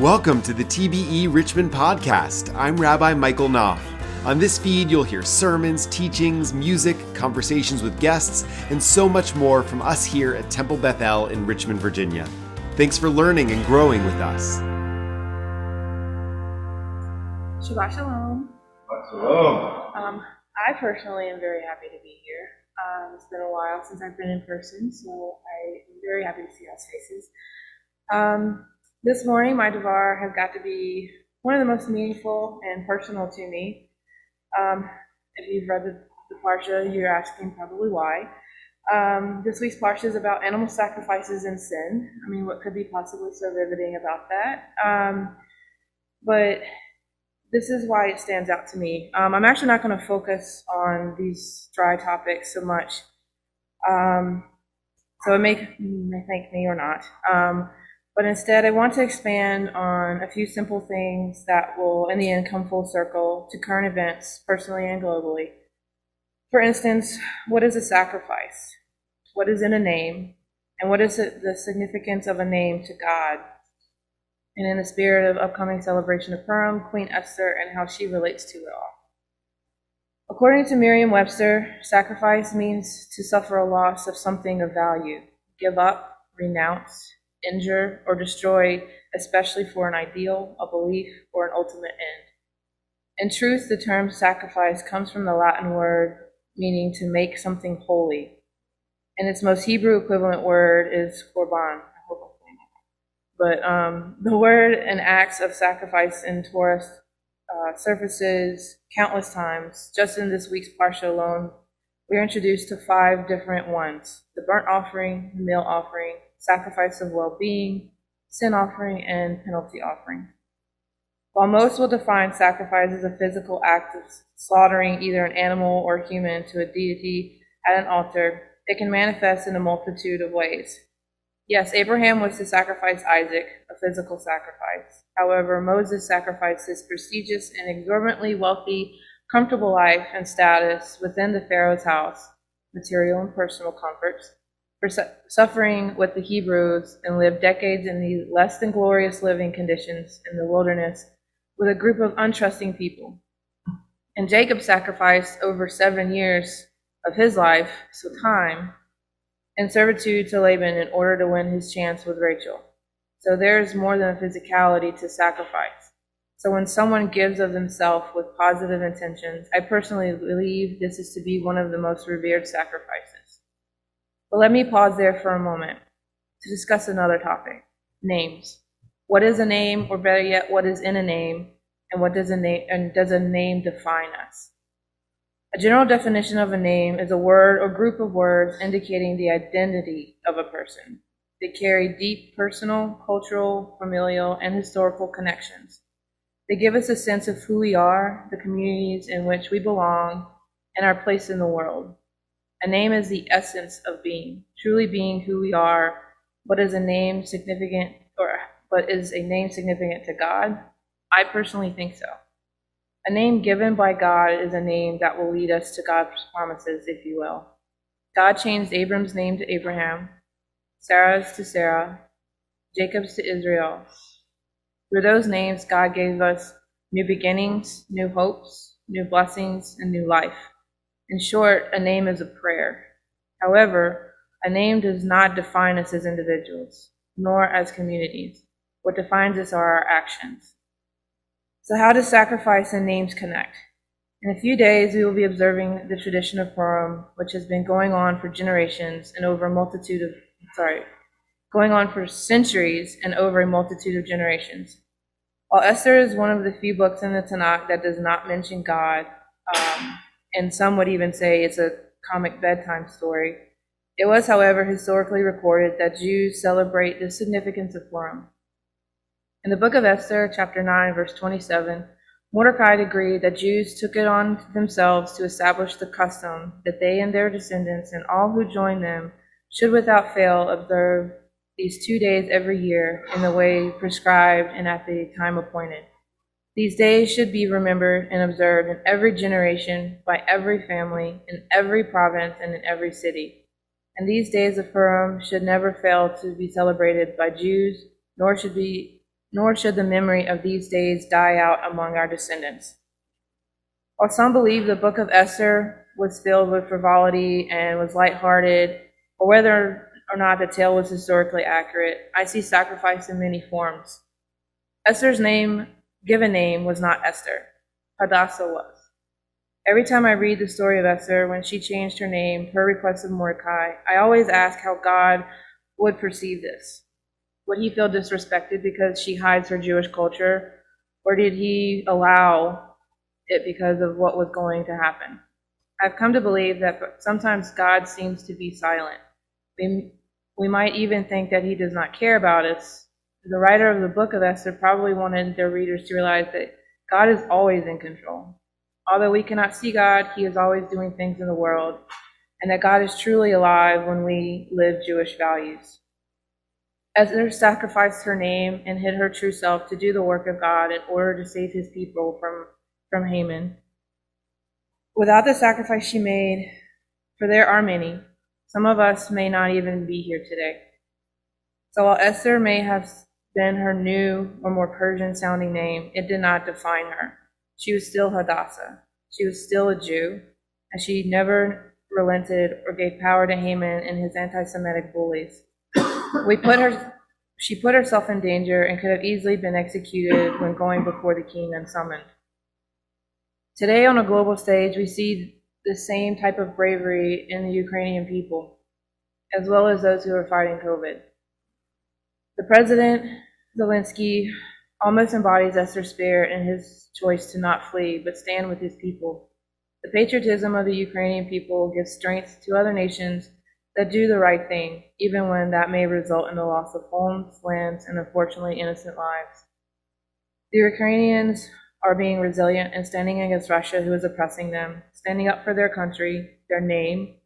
Welcome to the TBE Richmond podcast. I'm Rabbi Michael Knopf. On this feed, you'll hear sermons, teachings, music, conversations with guests, and so much more from us here at Temple Beth El in Richmond, Virginia. Thanks for learning and growing with us. Shabbat Shalom. Shalom. Um, I personally am very happy to be here. Um, it's been a while since I've been in person, so I am very happy to see y'all's faces. Um, this morning, my Devar has got to be one of the most meaningful and personal to me. Um, if you've read the, the Parsha, you're asking probably why. Um, this week's Parsha is about animal sacrifices and sin. I mean, what could be possibly so riveting about that? Um, but this is why it stands out to me. Um, I'm actually not going to focus on these dry topics so much. Um, so it may, may thank me or not. But instead, I want to expand on a few simple things that will, in the end, come full circle to current events, personally and globally. For instance, what is a sacrifice? What is in a name? And what is the significance of a name to God? And in the spirit of upcoming celebration of Purim, Queen Esther and how she relates to it all. According to Merriam Webster, sacrifice means to suffer a loss of something of value, give up, renounce, injure, or destroy, especially for an ideal, a belief, or an ultimate end. In truth, the term sacrifice comes from the Latin word meaning to make something holy. And its most Hebrew equivalent word is korban. But um, the word and acts of sacrifice in Torah uh, surfaces countless times. Just in this week's Parsha alone, we are introduced to five different ones the burnt offering, the meal offering, sacrifice of well being, sin offering, and penalty offering. While most will define sacrifice as a physical act of slaughtering either an animal or human to a deity at an altar, it can manifest in a multitude of ways. Yes, Abraham was to sacrifice Isaac, a physical sacrifice. However, Moses sacrificed his prestigious and exorbitantly wealthy, comfortable life and status within the Pharaoh's house, material and personal comforts, for su- suffering with the Hebrews and lived decades in these less than glorious living conditions in the wilderness with a group of untrusting people. And Jacob sacrificed over seven years of his life, so time, and servitude to Laban in order to win his chance with Rachel. So there is more than a physicality to sacrifice. So when someone gives of themselves with positive intentions, I personally believe this is to be one of the most revered sacrifices. But let me pause there for a moment to discuss another topic names. What is a name, or better yet, what is in a name, and what does a name and does a name define us? A general definition of a name is a word or group of words indicating the identity of a person. They carry deep personal, cultural, familial, and historical connections. They give us a sense of who we are, the communities in which we belong, and our place in the world. A name is the essence of being, truly being who we are. What is a name significant, or what is a name significant to God? I personally think so. A name given by God is a name that will lead us to God's promises, if you will. God changed Abram's name to Abraham, Sarai's to Sarah, Jacob's to Israel. Through those names, God gave us new beginnings, new hopes, new blessings, and new life. In short, a name is a prayer. However, a name does not define us as individuals, nor as communities. What defines us are our actions. So, how does sacrifice and names connect? In a few days, we will be observing the tradition of Purim, which has been going on for generations and over a multitude of, sorry, going on for centuries and over a multitude of generations. While Esther is one of the few books in the Tanakh that does not mention God, um, and some would even say it's a comic bedtime story. It was, however, historically recorded that Jews celebrate the significance of Purim. In the book of Esther, chapter 9, verse 27, Mordecai agreed that Jews took it on themselves to establish the custom that they and their descendants and all who join them should without fail observe these two days every year in the way prescribed and at the time appointed. These days should be remembered and observed in every generation, by every family, in every province, and in every city. And these days of Purim should never fail to be celebrated by Jews, nor should be nor should the memory of these days die out among our descendants. While some believe the book of Esther was filled with frivolity and was lighthearted, or whether or not the tale was historically accurate, I see sacrifice in many forms. Esther's name, given name, was not Esther. Hadassah was. Every time I read the story of Esther, when she changed her name per request of Mordecai, I always ask how God would perceive this. Would he feel disrespected because she hides her Jewish culture? Or did he allow it because of what was going to happen? I've come to believe that sometimes God seems to be silent. We, we might even think that he does not care about us. The writer of the book of Esther probably wanted their readers to realize that God is always in control. Although we cannot see God, he is always doing things in the world, and that God is truly alive when we live Jewish values. Esther sacrificed her name and hid her true self to do the work of God in order to save his people from, from Haman. Without the sacrifice she made, for there are many, some of us may not even be here today. So while Esther may have been her new or more Persian sounding name, it did not define her. She was still Hadassah. She was still a Jew, and she never relented or gave power to Haman and his anti Semitic bullies. We put her, she put herself in danger and could have easily been executed when going before the king unsummoned. Today, on a global stage, we see the same type of bravery in the Ukrainian people, as well as those who are fighting COVID. The president, Zelensky, almost embodies Esther's spirit in his choice to not flee, but stand with his people. The patriotism of the Ukrainian people gives strength to other nations that do the right thing, even when that may result in the loss of homes, lands, and unfortunately innocent lives. The Ukrainians are being resilient and standing against Russia, who is oppressing them, standing up for their country, their name,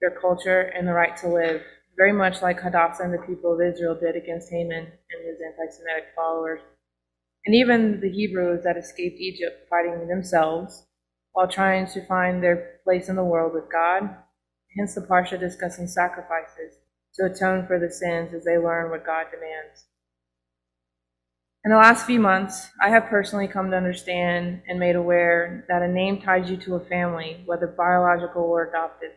their culture, and the right to live, very much like Hadassah and the people of Israel did against Haman and his anti Semitic followers. And even the Hebrews that escaped Egypt fighting themselves while trying to find their place in the world with God hence the Parsha discussing sacrifices to atone for the sins as they learn what God demands. In the last few months, I have personally come to understand and made aware that a name ties you to a family, whether biological or adoptive,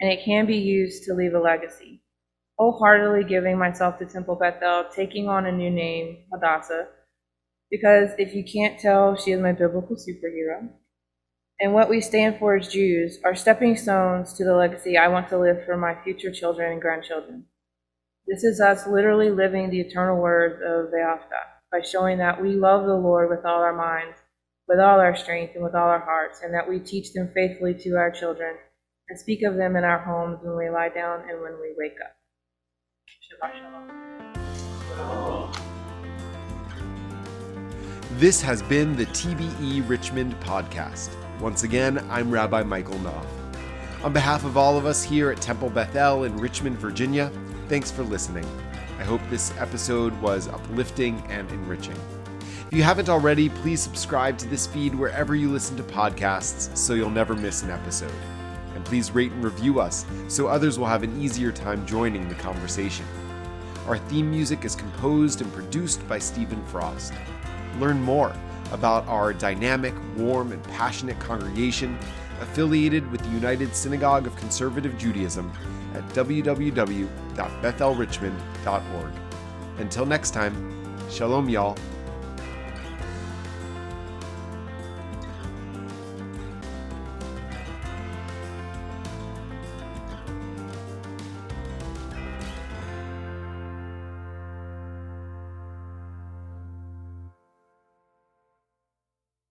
and it can be used to leave a legacy. Wholeheartedly giving myself to Temple Beth El, taking on a new name, Hadassah, because if you can't tell, she is my biblical superhero and what we stand for as Jews are stepping stones to the legacy I want to live for my future children and grandchildren. This is us literally living the eternal words of V'ahavta by showing that we love the Lord with all our minds, with all our strength, and with all our hearts, and that we teach them faithfully to our children and speak of them in our homes when we lie down and when we wake up. Shabbat Shalom. This has been the TBE Richmond podcast. Once again, I'm Rabbi Michael Knopf. On behalf of all of us here at Temple Beth El in Richmond, Virginia, thanks for listening. I hope this episode was uplifting and enriching. If you haven't already, please subscribe to this feed wherever you listen to podcasts so you'll never miss an episode. Please rate and review us so others will have an easier time joining the conversation. Our theme music is composed and produced by Stephen Frost. Learn more about our dynamic, warm, and passionate congregation affiliated with the United Synagogue of Conservative Judaism at www.bethelrichmond.org. Until next time, Shalom, y'all.